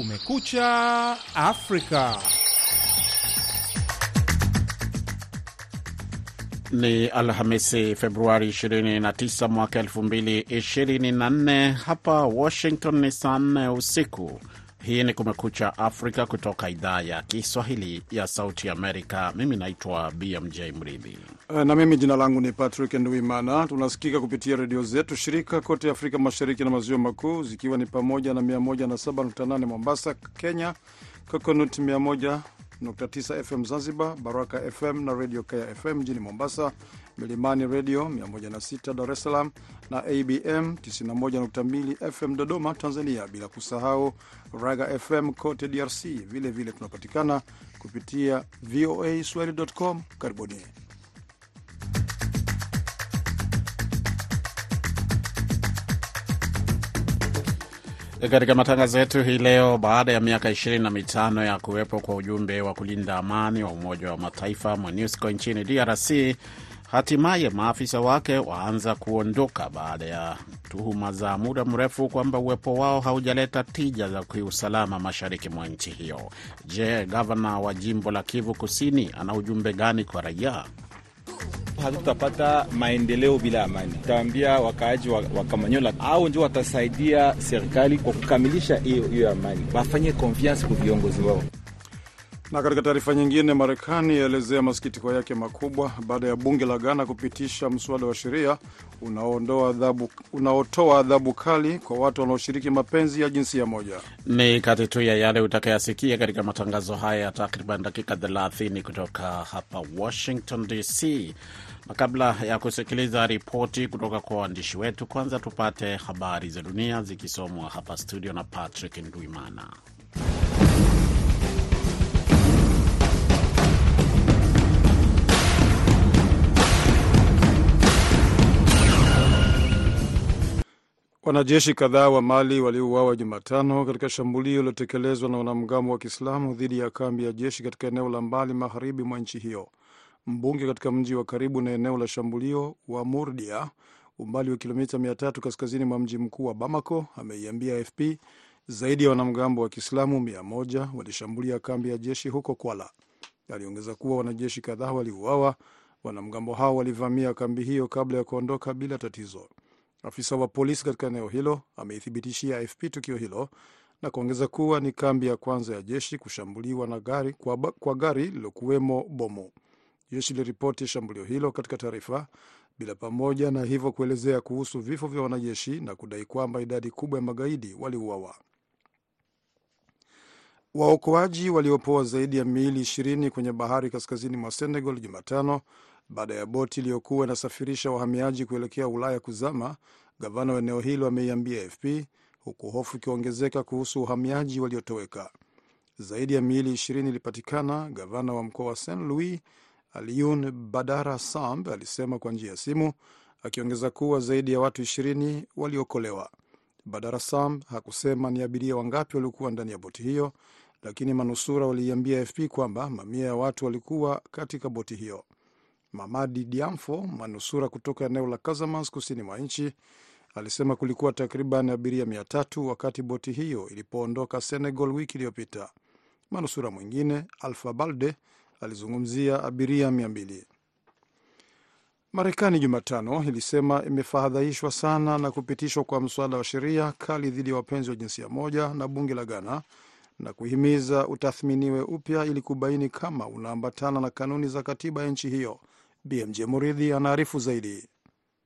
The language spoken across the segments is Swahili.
Kumekucha Afrika. Ni Alhamisi, Februari 29 mwaka 2024. Hapa Washington ni saa 4 usiku. Hii ni Kumekucha Afrika kutoka idhaa ya Kiswahili ya Sauti Amerika. Mimi naitwa BMJ Mridhi na mimi jina langu ni Patrick Nduimana. Tunasikika kupitia redio zetu shirika kote Afrika Mashariki na Maziwa Makuu, zikiwa ni pamoja na 107.8 Mombasa, Kenya, Coconut 101.9 FM Zanzibar, Baraka FM na redio Kaya FM mjini Mombasa, Milimani redio 106 Dar es Salaam na ABM 91.2 FM Dodoma, Tanzania, bila kusahau Raga FM kote DRC. Vilevile vile tunapatikana kupitia VOA Swahili.com. Karibuni. Katika matangazo yetu hii leo, baada ya miaka ishirini na mitano ya kuwepo kwa ujumbe wa kulinda amani wa Umoja wa Mataifa MONUSCO nchini DRC, hatimaye maafisa wake waanza kuondoka baada ya tuhuma za muda mrefu kwamba uwepo wao haujaleta tija za kiusalama mashariki mwa nchi hiyo. Je, gavana wa jimbo la Kivu Kusini ana ujumbe gani kwa raia? Hatutapata maendeleo bila amani. Tutaambia wakaaji wa, wa Kamanyola au ndio watasaidia serikali kwa kukamilisha hiyo amani, wafanye konfiansi kwa viongozi wao. Na katika taarifa nyingine, Marekani yaelezea masikitiko yake makubwa baada ya bunge la Ghana kupitisha mswada wa sheria unaotoa adhabu kali kwa watu wanaoshiriki mapenzi ya jinsia moja. Ni kati tu ya yale utakayasikia katika matangazo haya ya takriban dakika 30 kutoka hapa Washington DC. Na kabla ya kusikiliza ripoti kutoka kwa waandishi wetu, kwanza tupate habari za dunia zikisomwa hapa studio na Patrick Ndwimana. Wanajeshi kadhaa wa Mali waliouawa Jumatano katika shambulio lilotekelezwa na wanamgambo wa Kiislamu dhidi ya kambi ya jeshi katika eneo la mbali magharibi mwa nchi hiyo. Mbunge katika mji wa karibu na eneo la shambulio wa Murdia, umbali wa kilomita 300 kaskazini mwa mji mkuu wa Bamako, ameiambia AFP zaidi ya wanamgambo wa Kiislamu 100 walishambulia kambi ya jeshi huko Kwala. Aliongeza kuwa wanajeshi kadhaa waliuawa. Wanamgambo hao walivamia kambi hiyo kabla ya kuondoka bila tatizo. Afisa wa polisi katika eneo hilo ameithibitishia AFP tukio hilo na kuongeza kuwa ni kambi ya kwanza ya jeshi kushambuliwa na gari kwa, kwa gari lilokuwemo bomu. Jeshi liliripoti shambulio hilo katika taarifa bila pamoja na hivyo kuelezea kuhusu vifo vya wanajeshi na kudai kwamba idadi kubwa ya magaidi waliuawa. Waokoaji waliopoa zaidi ya miili ishirini kwenye bahari kaskazini mwa Senegal Jumatano baada ya boti iliyokuwa inasafirisha wahamiaji kuelekea Ulaya kuzama, gavana wa eneo hilo ameiambia AFP, huku hofu ikiongezeka kuhusu uhamiaji waliotoweka. Zaidi ya miili ishirini ilipatikana, gavana wa mkoa wa St Louis Aliun Badara Samb alisema kwa njia ya simu, akiongeza kuwa zaidi ya watu ishirini waliokolewa. Badara Samb hakusema ni abiria wangapi waliokuwa ndani ya boti hiyo, lakini manusura waliiambia AFP kwamba mamia ya watu walikuwa katika boti hiyo. Mamadi Diamfo, manusura kutoka eneo la Casamance kusini mwa nchi, alisema kulikuwa takriban abiria mia tatu wakati boti hiyo ilipoondoka Senegal wiki iliyopita. Manusura mwingine Alfa Balde alizungumzia abiria mia mbili. Marekani Jumatano ilisema imefadhaishwa sana na kupitishwa kwa mswada wa sheria kali dhidi ya wapenzi wa jinsia moja na bunge la Ghana na kuhimiza utathminiwe upya ili kubaini kama unaambatana na kanuni za katiba ya nchi hiyo. BMJ Muridhi anaarifu zaidi.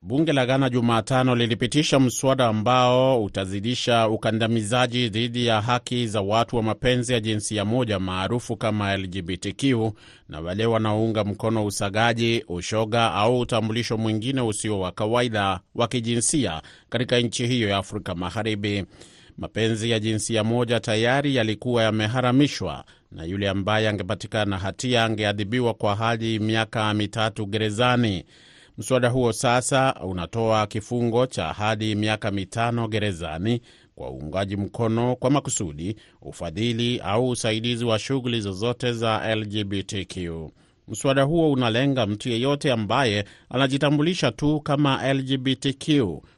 Bunge la Ghana Jumatano lilipitisha mswada ambao utazidisha ukandamizaji dhidi ya haki za watu wa mapenzi ya jinsia moja maarufu kama LGBTQ na wale wanaounga mkono usagaji, ushoga au utambulisho mwingine usio wa kawaida wa kijinsia katika nchi hiyo ya Afrika Magharibi. Mapenzi ya jinsia moja tayari yalikuwa yameharamishwa na yule ambaye angepatikana hatia angeadhibiwa kwa hadi miaka mitatu gerezani. Mswada huo sasa unatoa kifungo cha hadi miaka mitano gerezani kwa uungaji mkono kwa makusudi, ufadhili au usaidizi wa shughuli zozote za LGBTQ. Mswada huo unalenga mtu yeyote ambaye anajitambulisha tu kama LGBTQ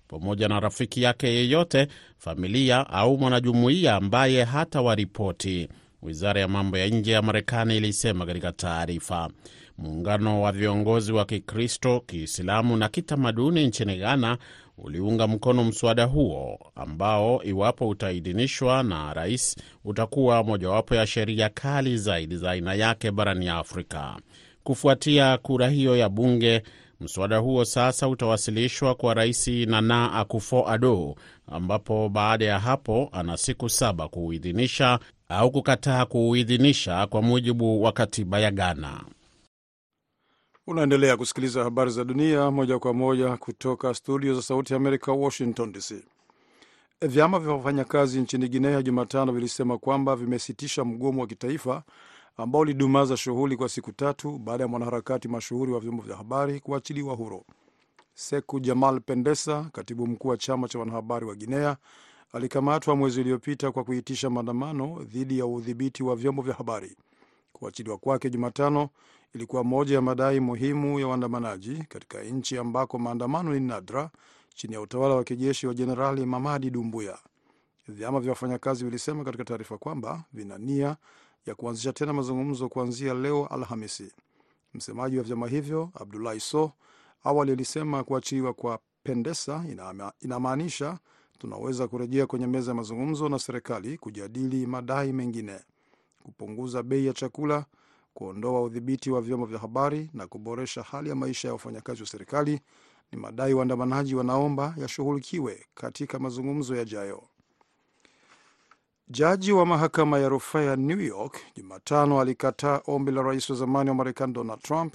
pamoja na rafiki yake yeyote, familia au mwanajumuiya ambaye hata waripoti, wizara ya mambo ya nje ya Marekani ilisema katika taarifa. Muungano wa viongozi wa Kikristo, Kiislamu na kitamaduni nchini Ghana uliunga mkono mswada huo ambao, iwapo utaidhinishwa na rais, utakuwa mojawapo ya sheria kali zaidi za aina yake barani Afrika. Kufuatia kura hiyo ya bunge, mswada huo sasa utawasilishwa kwa Rais Nana Akufo-Addo, ambapo baada ya hapo ana siku saba kuuidhinisha au kukataa kuuidhinisha kwa mujibu wa katiba ya Ghana. Unaendelea kusikiliza habari za dunia moja kwa moja kutoka studio za Sauti ya Amerika, Washington DC. Vyama vya wafanyakazi nchini Guinea Jumatano vilisema kwamba vimesitisha mgomo wa kitaifa ambao ulidumaza shughuli kwa siku tatu baada ya mwanaharakati mashuhuri wa vyombo vya habari kuachiliwa huru. Seku Jamal Pendesa, katibu mkuu wa chama cha wanahabari wa Guinea, alikamatwa mwezi uliopita kwa kuitisha maandamano dhidi ya udhibiti wa vyombo vya habari. Kuachiliwa kwake Jumatano ilikuwa moja ya madai muhimu ya waandamanaji katika nchi ambako maandamano ni nadra chini ya utawala wa kijeshi wa Jenerali Mamadi Dumbuya. Vyama vya wafanyakazi vilisema katika taarifa kwamba vina nia ya kuanzisha tena mazungumzo kuanzia leo Alhamisi. Msemaji wa vyama hivyo Abdulahi So awali alisema kuachiliwa kwa Pendesa inamaanisha tunaweza kurejea kwenye meza ya mazungumzo na serikali kujadili madai mengine, kupunguza bei ya chakula, kuondoa udhibiti wa vyombo vya habari na kuboresha hali ya maisha ya wafanyakazi wa serikali ni madai waandamanaji wanaomba yashughulikiwe katika mazungumzo yajayo. Jaji wa mahakama ya rufaa ya New York Jumatano alikataa ombi la rais wa zamani wa Marekani Donald Trump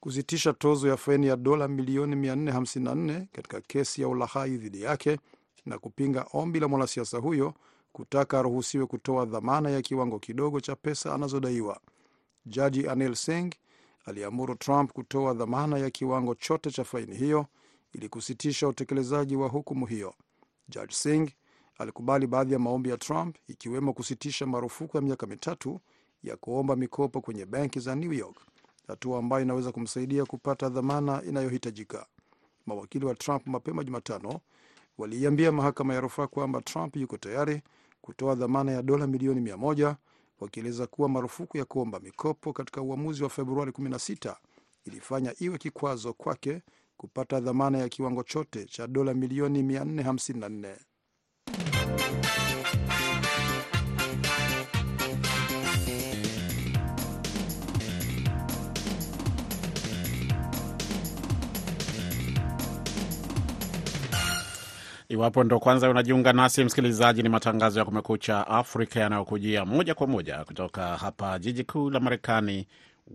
kusitisha tozo ya faini ya dola milioni 454 katika kesi ya ulahai dhidi yake na kupinga ombi la mwanasiasa huyo kutaka aruhusiwe kutoa dhamana ya kiwango kidogo cha pesa anazodaiwa. Jaji Anil Singh aliamuru Trump kutoa dhamana ya kiwango chote cha faini hiyo ili kusitisha utekelezaji wa hukumu hiyo. Jaji Singh alikubali baadhi ya maombi ya Trump ikiwemo kusitisha marufuku ya miaka mitatu ya kuomba mikopo kwenye benki za New York, hatua ambayo inaweza kumsaidia kupata dhamana inayohitajika. Mawakili wa Trump mapema Jumatano waliiambia mahakama ya rufaa kwamba Trump yuko tayari kutoa dhamana ya dola milioni mia moja wakieleza kuwa marufuku ya kuomba mikopo katika uamuzi wa Februari 16 ilifanya iwe kikwazo kwake kupata dhamana ya kiwango chote cha dola milioni 454. Iwapo ndo kwanza unajiunga nasi msikilizaji, ni matangazo ya Kumekucha Afrika yanayokujia moja kwa moja kutoka hapa jiji kuu la Marekani,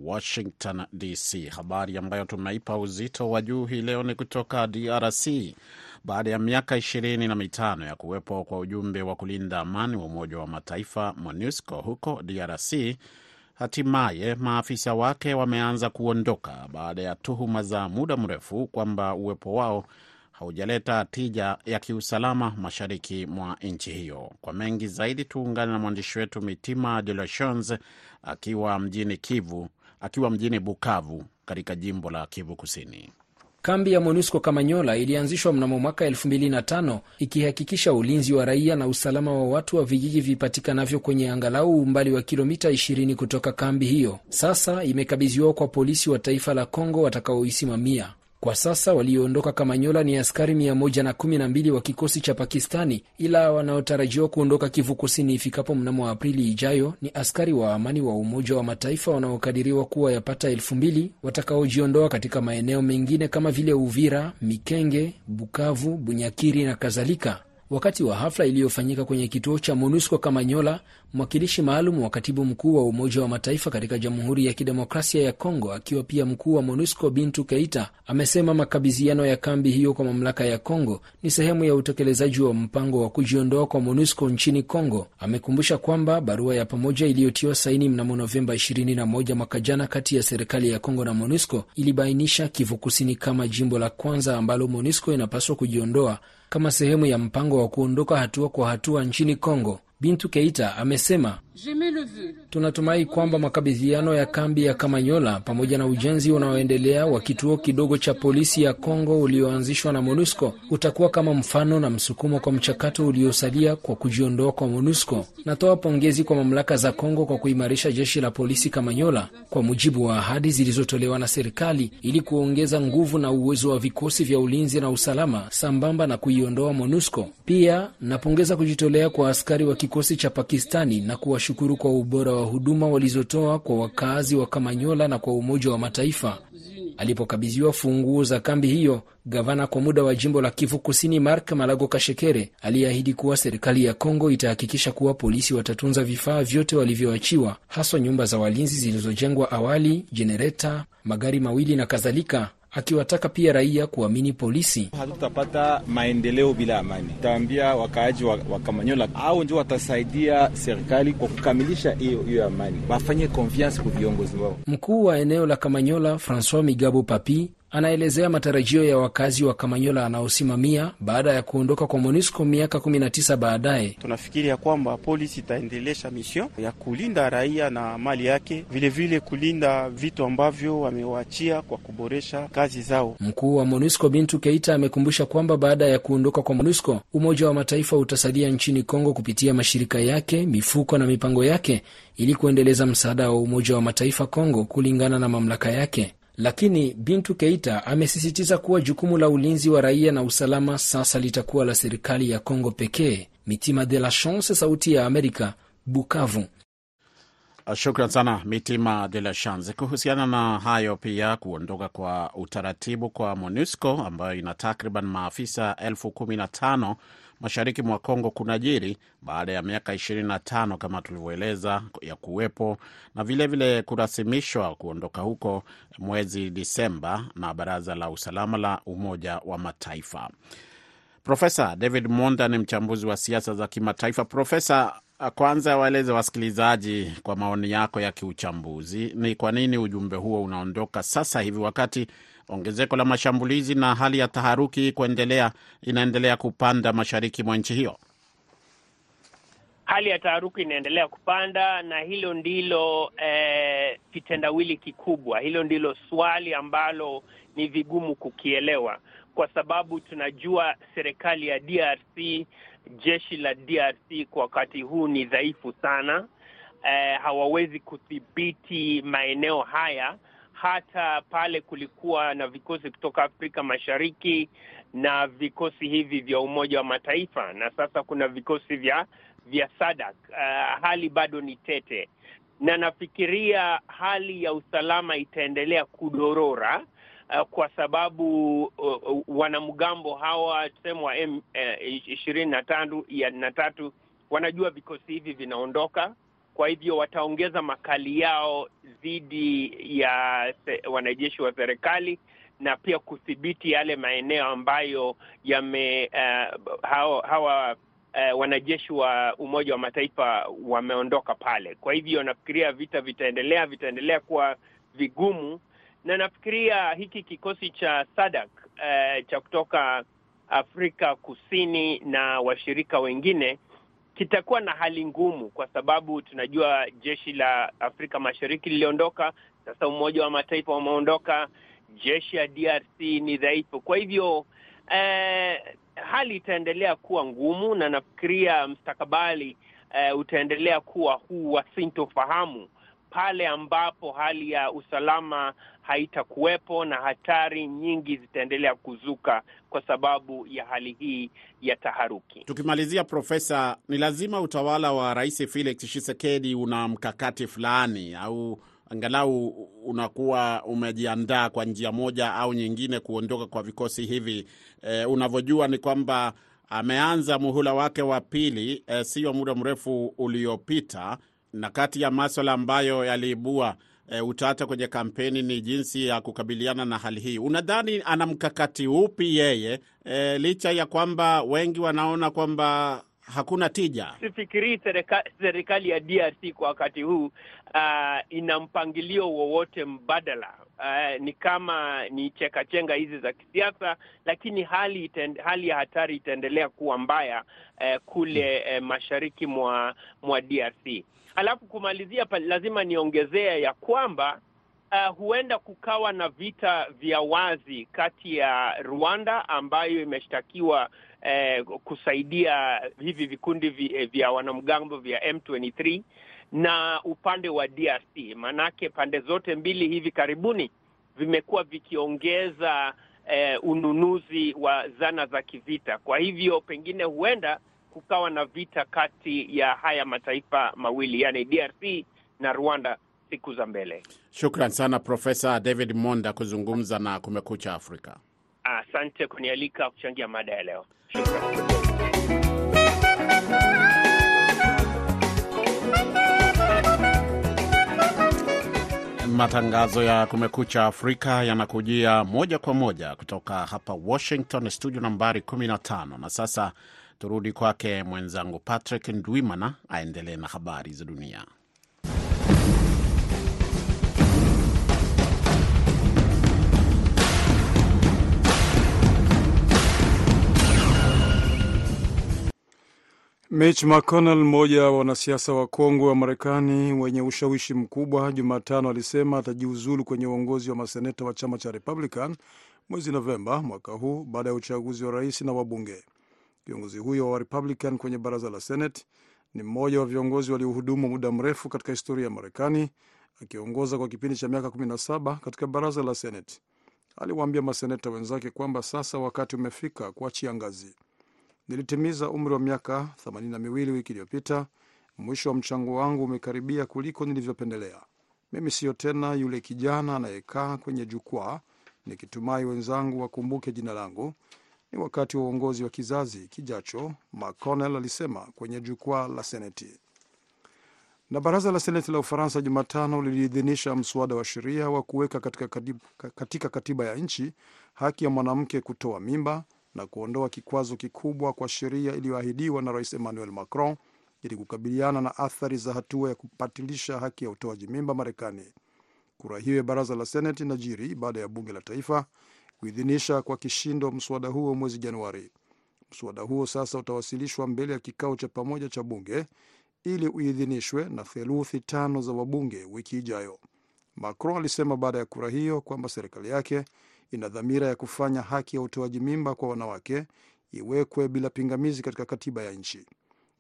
Washington DC. Habari ambayo tumeipa uzito wa juu hii leo ni kutoka DRC. Baada ya miaka ishirini na mitano ya kuwepo kwa ujumbe wa kulinda amani wa Umoja wa Mataifa MONUSCO huko DRC, hatimaye maafisa wake wameanza kuondoka baada ya tuhuma za muda mrefu kwamba uwepo wao haujaleta tija ya kiusalama mashariki mwa nchi hiyo. Kwa mengi zaidi, tuungane na mwandishi wetu Mitima De Lachans akiwa mjini Kivu, akiwa mjini Bukavu katika jimbo la Kivu Kusini. Kambi ya MONUSCO Kamanyola ilianzishwa mnamo mwaka 2005 ikihakikisha ulinzi wa raia na usalama wa watu wa vijiji vipatikanavyo kwenye angalau umbali wa kilomita 20 kutoka kambi hiyo. Sasa imekabidhiwa kwa polisi wa taifa la Kongo watakaoisimamia. Kwa sasa walioondoka Kamanyola ni askari mia moja na kumi na mbili wa kikosi cha Pakistani, ila wanaotarajiwa kuondoka Kivu Kusini ifikapo mnamo Aprili ijayo ni askari wa amani wa Umoja wa Mataifa wanaokadiriwa kuwa yapata elfu mbili watakaojiondoa katika maeneo mengine kama vile Uvira, Mikenge, Bukavu, Bunyakiri na kadhalika. Wakati wa hafla iliyofanyika kwenye kituo cha MONUSCO Kamanyola, mwakilishi maalum wa katibu mkuu wa Umoja wa Mataifa katika Jamhuri ya Kidemokrasia ya Kongo, akiwa pia mkuu wa MONUSCO Bintu Keita, amesema makabidhiano ya kambi hiyo kwa mamlaka ya Kongo ni sehemu ya utekelezaji wa mpango wa kujiondoa kwa MONUSCO nchini Kongo. Amekumbusha kwamba barua ya pamoja iliyotiwa saini mnamo Novemba 21 mwaka jana kati ya serikali ya Kongo na MONUSCO ilibainisha Kivu Kusini kama jimbo la kwanza ambalo MONUSCO inapaswa kujiondoa kama sehemu ya mpango wa kuondoka hatua kwa hatua nchini Kongo. Bintu Keita amesema Tunatumai kwamba makabidhiano ya kambi ya Kamanyola pamoja na ujenzi unaoendelea wa kituo kidogo cha polisi ya Kongo ulioanzishwa na MONUSCO utakuwa kama mfano na msukumo kwa mchakato uliosalia kwa kujiondoa kwa MONUSCO. Natoa pongezi kwa mamlaka za Kongo kwa kuimarisha jeshi la polisi Kamanyola kwa mujibu wa ahadi zilizotolewa na serikali ili kuongeza nguvu na uwezo wa vikosi vya ulinzi na usalama sambamba na kuiondoa MONUSCO. Pia napongeza kujitolea kwa askari wa kikosi cha Pakistani na kuwashukuru kwa ubora wa huduma walizotoa kwa wakazi wa Kamanyola na kwa Umoja wa Mataifa. Alipokabidhiwa funguo za kambi hiyo, gavana kwa muda wa jimbo la Kivu Kusini Mark Malago Kashekere aliyeahidi kuwa serikali ya Kongo itahakikisha kuwa polisi watatunza vifaa vyote walivyoachiwa, haswa nyumba za walinzi zilizojengwa awali, jenereta, magari mawili na kadhalika akiwataka pia raia kuamini polisi. Hatutapata maendeleo bila amani. Tutaambia wakaaji wa, wa Kamanyola au ndio watasaidia serikali kwa kukamilisha hiyo hiyo amani, wafanye konfiansi kwa viongozi wao. Mkuu wa eneo la Kamanyola Francois Migabo Papi anaelezea matarajio ya wakazi wa Kamanyola anaosimamia baada ya kuondoka kwa MONUSCO miaka 19 baadaye. Tunafikiri ya kwamba polisi itaendelesha mision ya kulinda raia na mali yake, vilevile vile kulinda vitu ambavyo wamewaachia kwa kuboresha kazi zao. Mkuu wa MONUSCO Bintu Keita amekumbusha kwamba baada ya kuondoka kwa MONUSCO, Umoja wa Mataifa utasalia nchini Kongo kupitia mashirika yake, mifuko na mipango yake ili kuendeleza msaada wa Umoja wa Mataifa Kongo kulingana na mamlaka yake. Lakini Bintu Keita amesisitiza kuwa jukumu la ulinzi wa raia na usalama sasa litakuwa la serikali ya Kongo pekee. Mitima de la Chance, Sauti ya Amerika, Bukavu. Shukran sana Mitima de la Chance. Kuhusiana na hayo pia, kuondoka kwa utaratibu kwa MONUSCO ambayo ina takriban maafisa elfu kumi na tano mashariki mwa Kongo kunajiri baada ya miaka 25 kama tulivyoeleza ya kuwepo na vilevile kurasimishwa kuondoka huko mwezi Disemba na Baraza la Usalama la Umoja wa Mataifa. Profesa David Monda ni mchambuzi wa siasa za kimataifa. Profesa, kwanza waeleze wasikilizaji kwa maoni yako ya kiuchambuzi, ni kwa nini ujumbe huo unaondoka sasa hivi wakati ongezeko la mashambulizi na hali ya taharuki kuendelea inaendelea kupanda mashariki mwa nchi hiyo. Hali ya taharuki inaendelea kupanda, na hilo ndilo eh, kitendawili kikubwa. Hilo ndilo swali ambalo ni vigumu kukielewa, kwa sababu tunajua serikali ya DRC, jeshi la DRC kwa wakati huu ni dhaifu sana. Eh, hawawezi kudhibiti maeneo haya hata pale kulikuwa na vikosi kutoka Afrika Mashariki na vikosi hivi vya Umoja wa Mataifa na sasa kuna vikosi vya vya SADC. Uh, hali bado ni tete, na nafikiria hali ya usalama itaendelea kudorora uh, kwa sababu uh, uh, wanamgambo hawa tuseme wa M ishirini na na tatu wanajua vikosi hivi vinaondoka kwa hivyo wataongeza makali yao dhidi ya wanajeshi wa serikali na pia kudhibiti yale maeneo ambayo yame uh, hawa, uh, wanajeshi wa Umoja wa Mataifa wameondoka pale. Kwa hivyo nafikiria vita vitaendelea, vitaendelea kuwa vigumu, na nafikiria hiki kikosi cha SADC uh, cha kutoka Afrika Kusini na washirika wengine kitakuwa na hali ngumu kwa sababu tunajua jeshi la Afrika Mashariki liliondoka, sasa Umoja wa Mataifa wameondoka, jeshi ya DRC ni dhaifu. Kwa hivyo eh, hali itaendelea kuwa ngumu, na nafikiria mstakabali eh, utaendelea kuwa huu wa sintofahamu pale ambapo hali ya usalama haitakuwepo na hatari nyingi zitaendelea kuzuka kwa sababu ya hali hii ya taharuki. Tukimalizia, Profesa, ni lazima utawala wa Rais Felix Tshisekedi una mkakati fulani au angalau unakuwa umejiandaa kwa njia moja au nyingine kuondoka kwa vikosi hivi. E, unavyojua ni kwamba ameanza muhula wake wa pili e, sio muda mrefu uliopita na kati ya maswala ambayo yaliibua e, utata kwenye kampeni ni jinsi ya kukabiliana na hali hii. Unadhani ana mkakati upi yeye, e, licha ya kwamba wengi wanaona kwamba hakuna tija? Sifikirii serikali ya DRC kwa wakati huu uh, ina mpangilio wowote mbadala. Uh, ni kama ni chekachenga hizi za kisiasa, lakini hali itende, hali ya hatari itaendelea kuwa mbaya uh, kule uh, mashariki mwa mwa DRC. Alafu kumalizia pa, lazima niongezea ya kwamba uh, huenda kukawa na vita vya wazi kati ya Rwanda ambayo imeshtakiwa uh, kusaidia hivi vikundi vya wanamgambo vya M23 na upande wa DRC. Maanake pande zote mbili hivi karibuni vimekuwa vikiongeza eh, ununuzi wa zana za kivita. Kwa hivyo pengine huenda kukawa na vita kati ya haya mataifa mawili, yani DRC na Rwanda siku za mbele. Shukran sana Profesa David Monda kuzungumza na Kumekucha Afrika. Asante kunialika kuchangia mada ya leo. Shukran. Matangazo ya Kumekucha Afrika yanakujia moja kwa moja kutoka hapa Washington, studio nambari 15. Na sasa turudi kwake mwenzangu Patrick Ndwimana aendelee na habari za dunia. Mitch McConnell, mmoja wa wanasiasa wakongwe wa Marekani wenye ushawishi mkubwa, Jumatano alisema atajiuzulu kwenye uongozi wa maseneta wa chama cha Republican mwezi Novemba mwaka huu baada ya uchaguzi wa rais na wabunge. Kiongozi huyo wa Republican kwenye baraza la Senate ni mmoja wa viongozi waliohudumu muda mrefu katika historia ya Marekani, akiongoza kwa kipindi cha miaka 17 katika baraza la Senate. Aliwaambia maseneta wenzake kwamba sasa wakati umefika kuachia ngazi. Nilitimiza umri wa miaka themanini na miwili wiki iliyopita. Mwisho wa mchango wangu umekaribia kuliko nilivyopendelea. Mimi siyo tena yule kijana anayekaa kwenye jukwaa nikitumai wenzangu wakumbuke jina langu. Ni wakati wa uongozi wa kizazi kijacho, McConnell alisema kwenye jukwaa la Seneti. Na baraza la Seneti la Ufaransa Jumatano liliidhinisha mswada wa sheria wa kuweka katika katiba, katika katiba ya nchi haki ya mwanamke kutoa mimba na kuondoa kikwazo kikubwa kwa sheria iliyoahidiwa na Rais Emmanuel Macron ili kukabiliana na athari za hatua ya kupatilisha haki ya utoaji mimba Marekani. Kura hiyo ya baraza la Seneti inajiri baada ya bunge la taifa kuidhinisha kwa kishindo mswada huo mwezi Januari. Mswada huo sasa utawasilishwa mbele ya kikao cha pamoja cha bunge ili uidhinishwe na theluthi tano za wabunge wiki ijayo. Macron alisema baada ya kura hiyo kwamba serikali yake ina dhamira ya kufanya haki ya utoaji mimba kwa wanawake iwekwe bila pingamizi katika katiba ya nchi.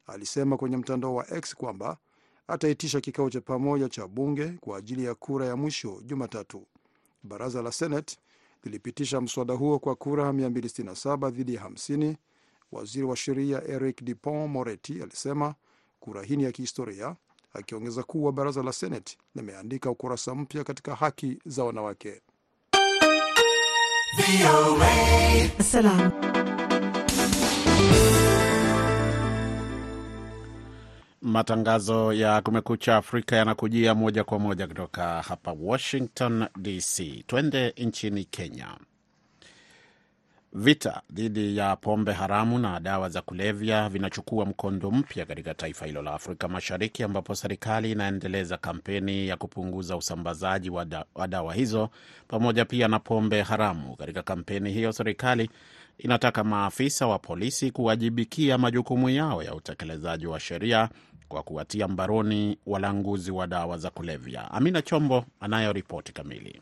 Alisema kwenye mtandao wa X kwamba ataitisha kikao cha pamoja cha bunge kwa ajili ya kura ya mwisho Jumatatu. Baraza la Senate lilipitisha mswada huo kwa kura 267 dhidi ya 50. Waziri wa sheria Eric Dupont Moretti alisema kura hii ni ya kihistoria, akiongeza kuwa baraza la Senate limeandika ukurasa mpya katika haki za wanawake. Salam. Matangazo ya Kumekucha Afrika yanakujia moja kwa moja kutoka hapa Washington DC. Twende nchini Kenya. Vita dhidi ya pombe haramu na dawa za kulevya vinachukua mkondo mpya katika taifa hilo la Afrika Mashariki, ambapo serikali inaendeleza kampeni ya kupunguza usambazaji wa, da, wa dawa hizo pamoja pia na pombe haramu. Katika kampeni hiyo, serikali inataka maafisa wa polisi kuwajibikia majukumu yao ya utekelezaji wa sheria kwa kuwatia mbaroni walanguzi wa dawa za kulevya. Amina Chombo anayo ripoti kamili.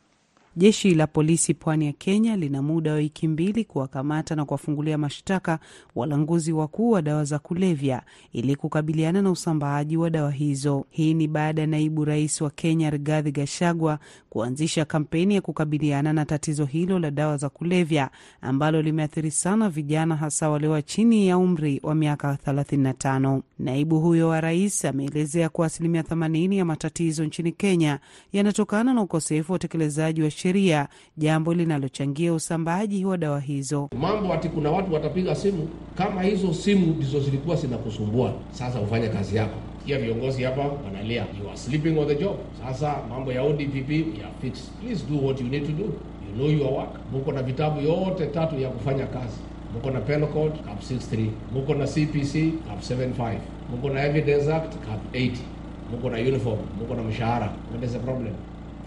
Jeshi la polisi pwani ya Kenya lina muda wa wiki mbili kuwakamata na kuwafungulia mashtaka walanguzi wakuu wa dawa za kulevya ili kukabiliana na usambaaji wa dawa hizo. Hii ni baada ya naibu rais wa Kenya Rigathi Gachagua kuanzisha kampeni ya kukabiliana na tatizo hilo la dawa za kulevya ambalo limeathiri sana vijana, hasa wale wa chini ya umri wa miaka 35. Naibu huyo wa rais ameelezea kuwa asilimia 80 ya matatizo nchini Kenya yanatokana na ukosefu wa utekelezaji wa sheria, jambo linalochangia usambaaji wa dawa hizo. Mambo ati kuna watu watapiga simu, kama hizo simu ndizo zilikuwa zinakusumbua, sasa ufanye kazi yako. Kia viongozi hapa wanalia, you are sleeping on the job. Sasa mambo ya ODPP ya fix, please do what you need to do, you know your work. Muko na vitabu yote tatu ya kufanya kazi muko na Penal Code Cap 63, muko na CPC Cap 75, muko na Evidence Act Cap 80. muko na uniform, muko na mshahara, what is the problem?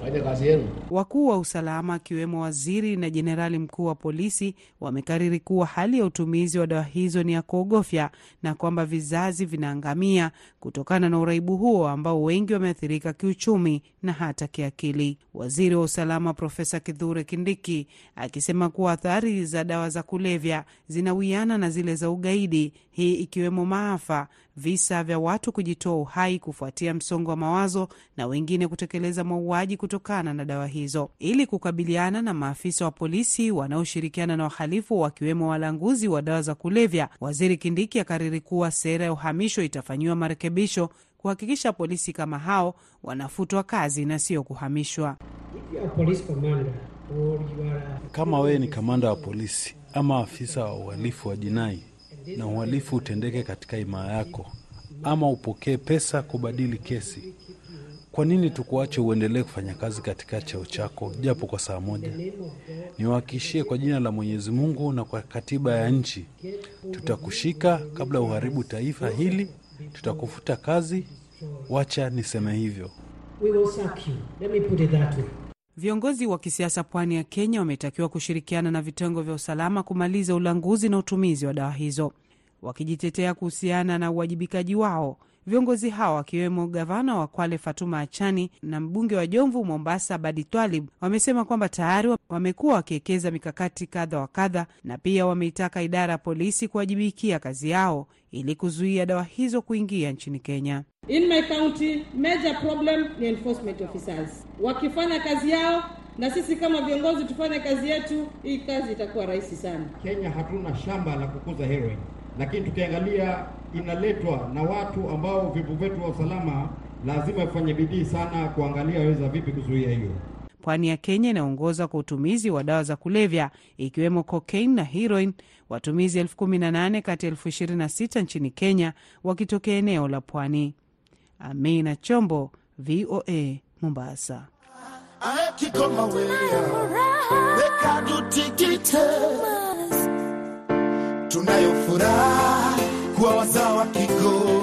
Fanya kazi yenu. Wakuu wa usalama akiwemo waziri na jenerali mkuu wa polisi wamekariri kuwa hali ya utumizi wa dawa hizo ni ya kuogofya na kwamba vizazi vinaangamia kutokana na uraibu huo ambao wengi wameathirika kiuchumi na hata kiakili. Waziri wa usalama Profesa Kithure Kindiki akisema kuwa athari za dawa za kulevya zinawiana na zile za ugaidi, hii ikiwemo maafa, visa vya watu kujitoa uhai kufuatia msongo wa mawazo na wengine kutekeleza mauaji kutokana na dawa hizo. Ili kukabiliana na maafisa wa polisi wanaoshirikiana na wahalifu wakiwemo walanguzi wa dawa za kulevya, waziri Kindiki akariri kuwa sera ya uhamisho itafanyiwa marekebisho kuhakikisha polisi kama hao wanafutwa kazi na sio kuhamishwa. Kama wewe ni kamanda wa polisi ama afisa wa uhalifu wa jinai na uhalifu utendeke katika imaa yako, ama upokee pesa kubadili kesi, kwa nini tukuache uendelee kufanya kazi katika cheo chako japo kwa saa moja? Niwahakikishie kwa jina la Mwenyezi Mungu na kwa katiba ya nchi, tutakushika kabla uharibu taifa hili, tutakufuta kazi. Wacha niseme hivyo. Viongozi wa kisiasa pwani ya Kenya wametakiwa kushirikiana na vitengo vya usalama kumaliza ulanguzi na utumizi wa dawa hizo. Wakijitetea kuhusiana na uwajibikaji wao, viongozi hao wakiwemo gavana wa Kwale Fatuma Achani na mbunge wa Jomvu Mombasa Badi Twalib wamesema kwamba tayari wamekuwa wakiwekeza mikakati kadha wa kadha, na pia wameitaka idara ya polisi kuwajibikia kazi yao ili kuzuia dawa hizo kuingia nchini Kenya. In my county, major problem ni enforcement officers. Wakifanya kazi yao na sisi kama viongozi tufanye kazi yetu, hii kazi itakuwa rahisi sana. Kenya hatuna shamba la kukuza heroin, lakini tukiangalia inaletwa na watu ambao vyombo vyetu vya usalama lazima vifanye bidii sana kuangalia waweza vipi kuzuia hiyo. Pwani ya Kenya inaongoza kwa utumizi wa dawa za kulevya ikiwemo cocaine na heroin, watumizi elfu kumi na nane kati ya elfu ishirini na sita nchini Kenya wakitokea eneo la pwani. Amina Chombo, VOA, Mombasa. Tunayo furaha kuwa wazao wa Kigoma,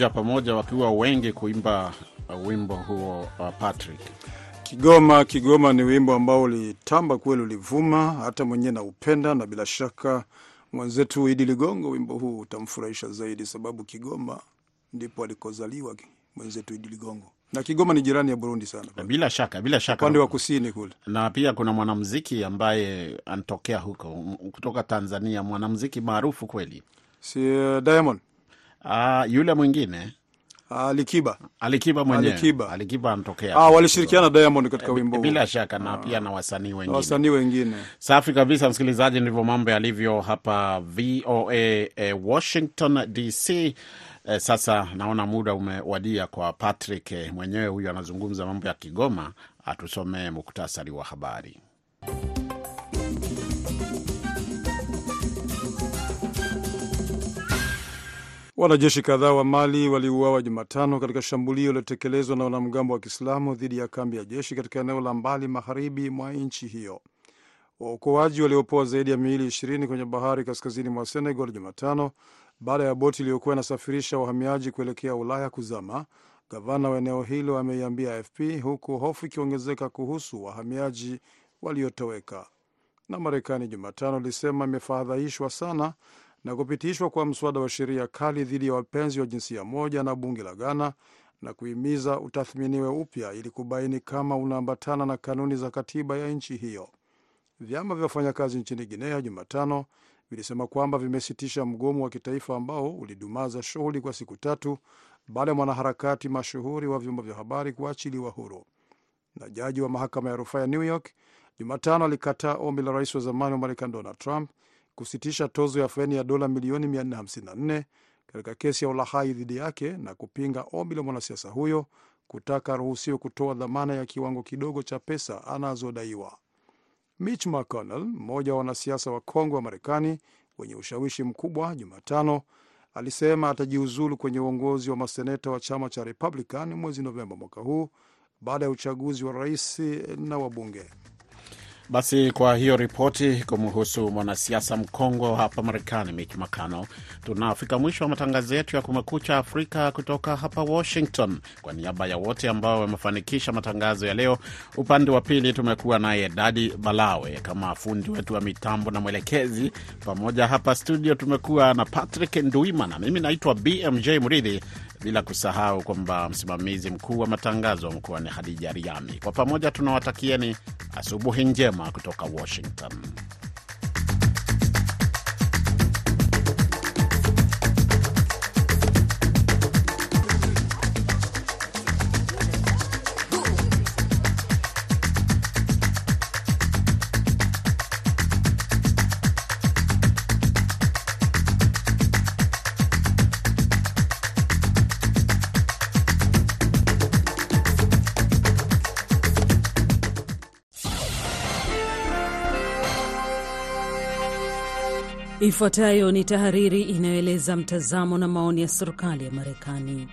Walikuja pamoja wakiwa wengi kuimba uh, wimbo huo uh, Patrick. Kigoma Kigoma ni wimbo ambao ulitamba kweli, ulivuma, hata mwenyewe naupenda, na bila shaka mwenzetu Idi Ligongo, wimbo huu utamfurahisha zaidi, sababu Kigoma ndipo alikozaliwa mwenzetu Idi Ligongo, na Kigoma ni jirani ya Burundi sana, Bila shaka, bila shaka. Upande wa kusini kule. na pia kuna mwanamuziki ambaye anatokea huko kutoka Tanzania, mwanamuziki maarufu kweli, si uh, Diamond uh, yule mwingine Alikiba Alikiba mwenyewe Alikiba. Alikiba anatokea ah, walishirikiana Diamond katika Eh, wimbo bila shaka na pia na wasanii wengine. wasanii wengine. Safi kabisa, msikilizaji, ndivyo mambo yalivyo hapa VOA eh, Washington DC. Eh, sasa naona muda umewadia kwa Patrick eh, mwenyewe huyu anazungumza mambo ya Kigoma, atusomee muktasari wa habari. Wanajeshi kadhaa wa Mali waliuawa Jumatano katika shambulio lilotekelezwa na wanamgambo wa Kiislamu dhidi ya kambi ya jeshi katika eneo la mbali magharibi mwa nchi hiyo. Waokoaji waliopoa zaidi ya miili ishirini kwenye bahari kaskazini mwa Senegal Jumatano baada ya boti iliyokuwa inasafirisha wahamiaji kuelekea Ulaya kuzama, gavana wa eneo hilo ameiambia AFP, huku hofu ikiongezeka kuhusu wahamiaji waliotoweka. Na Marekani Jumatano ilisema imefadhaishwa sana na kupitishwa kwa mswada wa sheria kali dhidi ya wapenzi wa jinsia moja na bunge la Ghana na kuhimiza utathminiwe upya ili kubaini kama unaambatana na kanuni za katiba ya nchi hiyo. Vyama vya wafanyakazi nchini Guinea Jumatano vilisema kwamba vimesitisha mgomo wa kitaifa ambao ulidumaza shughuli kwa siku tatu baada ya mwanaharakati mashuhuri wa vyombo vya habari kuachiliwa huru. Na jaji wa mahakama ya rufaa ya New York Jumatano alikataa ombi la rais wa zamani wa Marekani Donald Trump kusitisha tozo ya faini ya dola milioni 454 katika kesi ya ulahai dhidi yake na kupinga ombi la mwanasiasa huyo kutaka ruhusiwe kutoa dhamana ya kiwango kidogo cha pesa anazodaiwa. Mitch McConnell, mmoja wa wanasiasa wa kongwe wa Marekani wenye ushawishi mkubwa, Jumatano alisema atajiuzulu kwenye uongozi wa maseneta wa chama cha Republican mwezi Novemba mwaka huu baada ya uchaguzi wa rais na wabunge. Basi kwa hiyo ripoti kumhusu mwanasiasa mkongwe hapa Marekani, Mitch McConnell, tunafika mwisho wa matangazo yetu ya Kumekucha Afrika kutoka hapa Washington. Kwa niaba ya wote ambao wamefanikisha matangazo ya leo, upande wa pili tumekuwa naye Dadi Balawe kama fundi wetu wa mitambo na mwelekezi. Pamoja hapa studio tumekuwa na Patrick Nduimana, mimi naitwa BMJ Mridhi, bila kusahau kwamba msimamizi mkuu wa matangazo amekuwa ni Hadija Riami. Kwa pamoja tunawatakieni asubuhi njema kutoka Washington. Ifuatayo ni tahariri inayoeleza mtazamo na maoni ya serikali ya Marekani.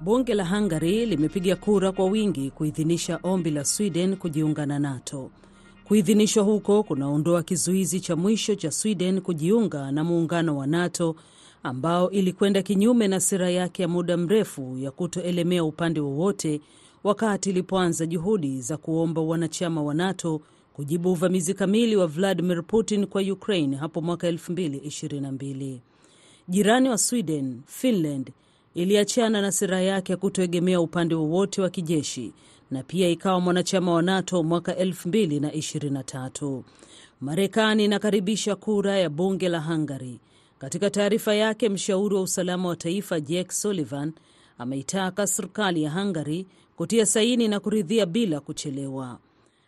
Bunge la Hungary limepiga kura kwa wingi kuidhinisha ombi la Sweden kujiunga na NATO. Kuidhinishwa huko kunaondoa kizuizi cha mwisho cha Sweden kujiunga na muungano wa NATO ambao ilikwenda kinyume na sera yake ya muda mrefu ya kutoelemea upande wowote wakati ilipoanza juhudi za kuomba wanachama wa NATO kujibu uvamizi kamili wa Vladimir Putin kwa Ukraine hapo mwaka 2022. Jirani wa Sweden, Finland, iliachana na sera yake ya kutoegemea upande wowote wa kijeshi na pia ikawa mwanachama wa NATO mwaka 2023. Marekani inakaribisha kura ya bunge la Hungary. Katika taarifa yake, mshauri wa usalama wa taifa Jake Sullivan ameitaka serikali ya Hungary kutia saini na kuridhia bila kuchelewa.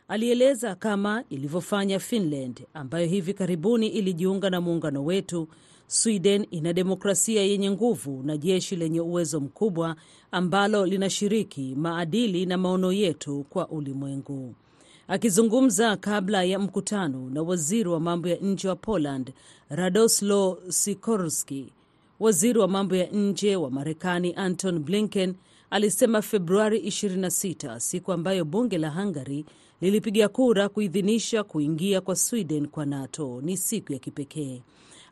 Alieleza kama ilivyofanya Finland ambayo hivi karibuni ilijiunga na muungano wetu, Sweden ina demokrasia yenye nguvu na jeshi lenye uwezo mkubwa ambalo linashiriki maadili na maono yetu kwa ulimwengu. Akizungumza kabla ya mkutano na waziri wa mambo ya nje wa Poland Radoslo Sikorski, waziri wa mambo ya nje wa Marekani Anton Blinken alisema Februari 26, siku ambayo bunge la Hungary lilipiga kura kuidhinisha kuingia kwa Sweden kwa NATO ni siku ya kipekee.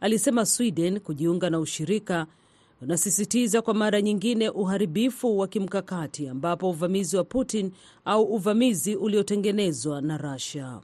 Alisema Sweden kujiunga na ushirika unasisitiza kwa mara nyingine uharibifu wa kimkakati ambapo uvamizi wa Putin au uvamizi uliotengenezwa na Russia.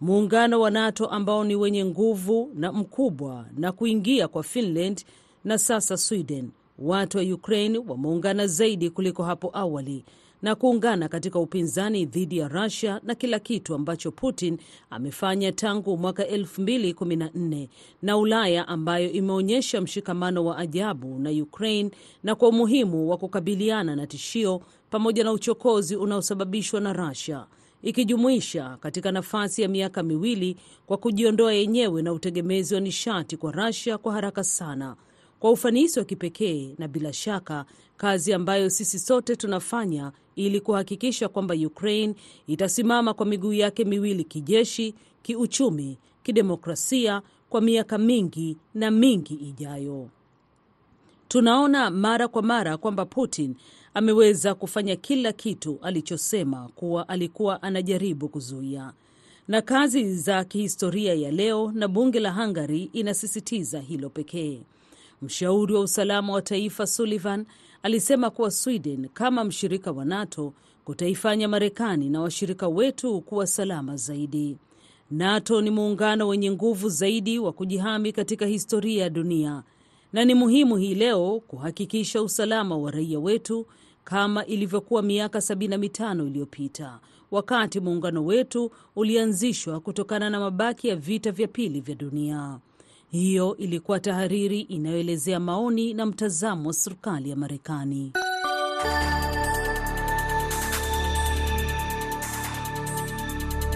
Muungano wa NATO ambao ni wenye nguvu na mkubwa na kuingia kwa Finland na sasa Sweden, watu wa Ukraine wameungana zaidi kuliko hapo awali na kuungana katika upinzani dhidi ya Russia na kila kitu ambacho Putin amefanya tangu mwaka 2014 na Ulaya ambayo imeonyesha mshikamano wa ajabu na Ukraine na kwa umuhimu wa kukabiliana na tishio pamoja na uchokozi unaosababishwa na Russia ikijumuisha katika nafasi ya miaka miwili kwa kujiondoa yenyewe na utegemezi wa nishati kwa Russia kwa haraka sana kwa ufanisi wa kipekee na bila shaka kazi ambayo sisi sote tunafanya ili kuhakikisha kwamba Ukraine itasimama kwa miguu yake miwili kijeshi, kiuchumi, kidemokrasia kwa miaka mingi na mingi ijayo. Tunaona mara kwa mara kwamba Putin ameweza kufanya kila kitu alichosema kuwa alikuwa anajaribu kuzuia, na kazi za kihistoria ya leo na bunge la Hungary inasisitiza hilo pekee. Mshauri wa usalama wa taifa Sullivan alisema kuwa Sweden kama mshirika wa NATO kutaifanya Marekani na washirika wetu kuwa salama zaidi. NATO ni muungano wenye nguvu zaidi wa kujihami katika historia ya dunia, na ni muhimu hii leo kuhakikisha usalama wa raia wetu kama ilivyokuwa miaka 75 iliyopita wakati muungano wetu ulianzishwa kutokana na mabaki ya vita vya pili vya dunia. Hiyo ilikuwa tahariri inayoelezea maoni na mtazamo wa serikali ya Marekani.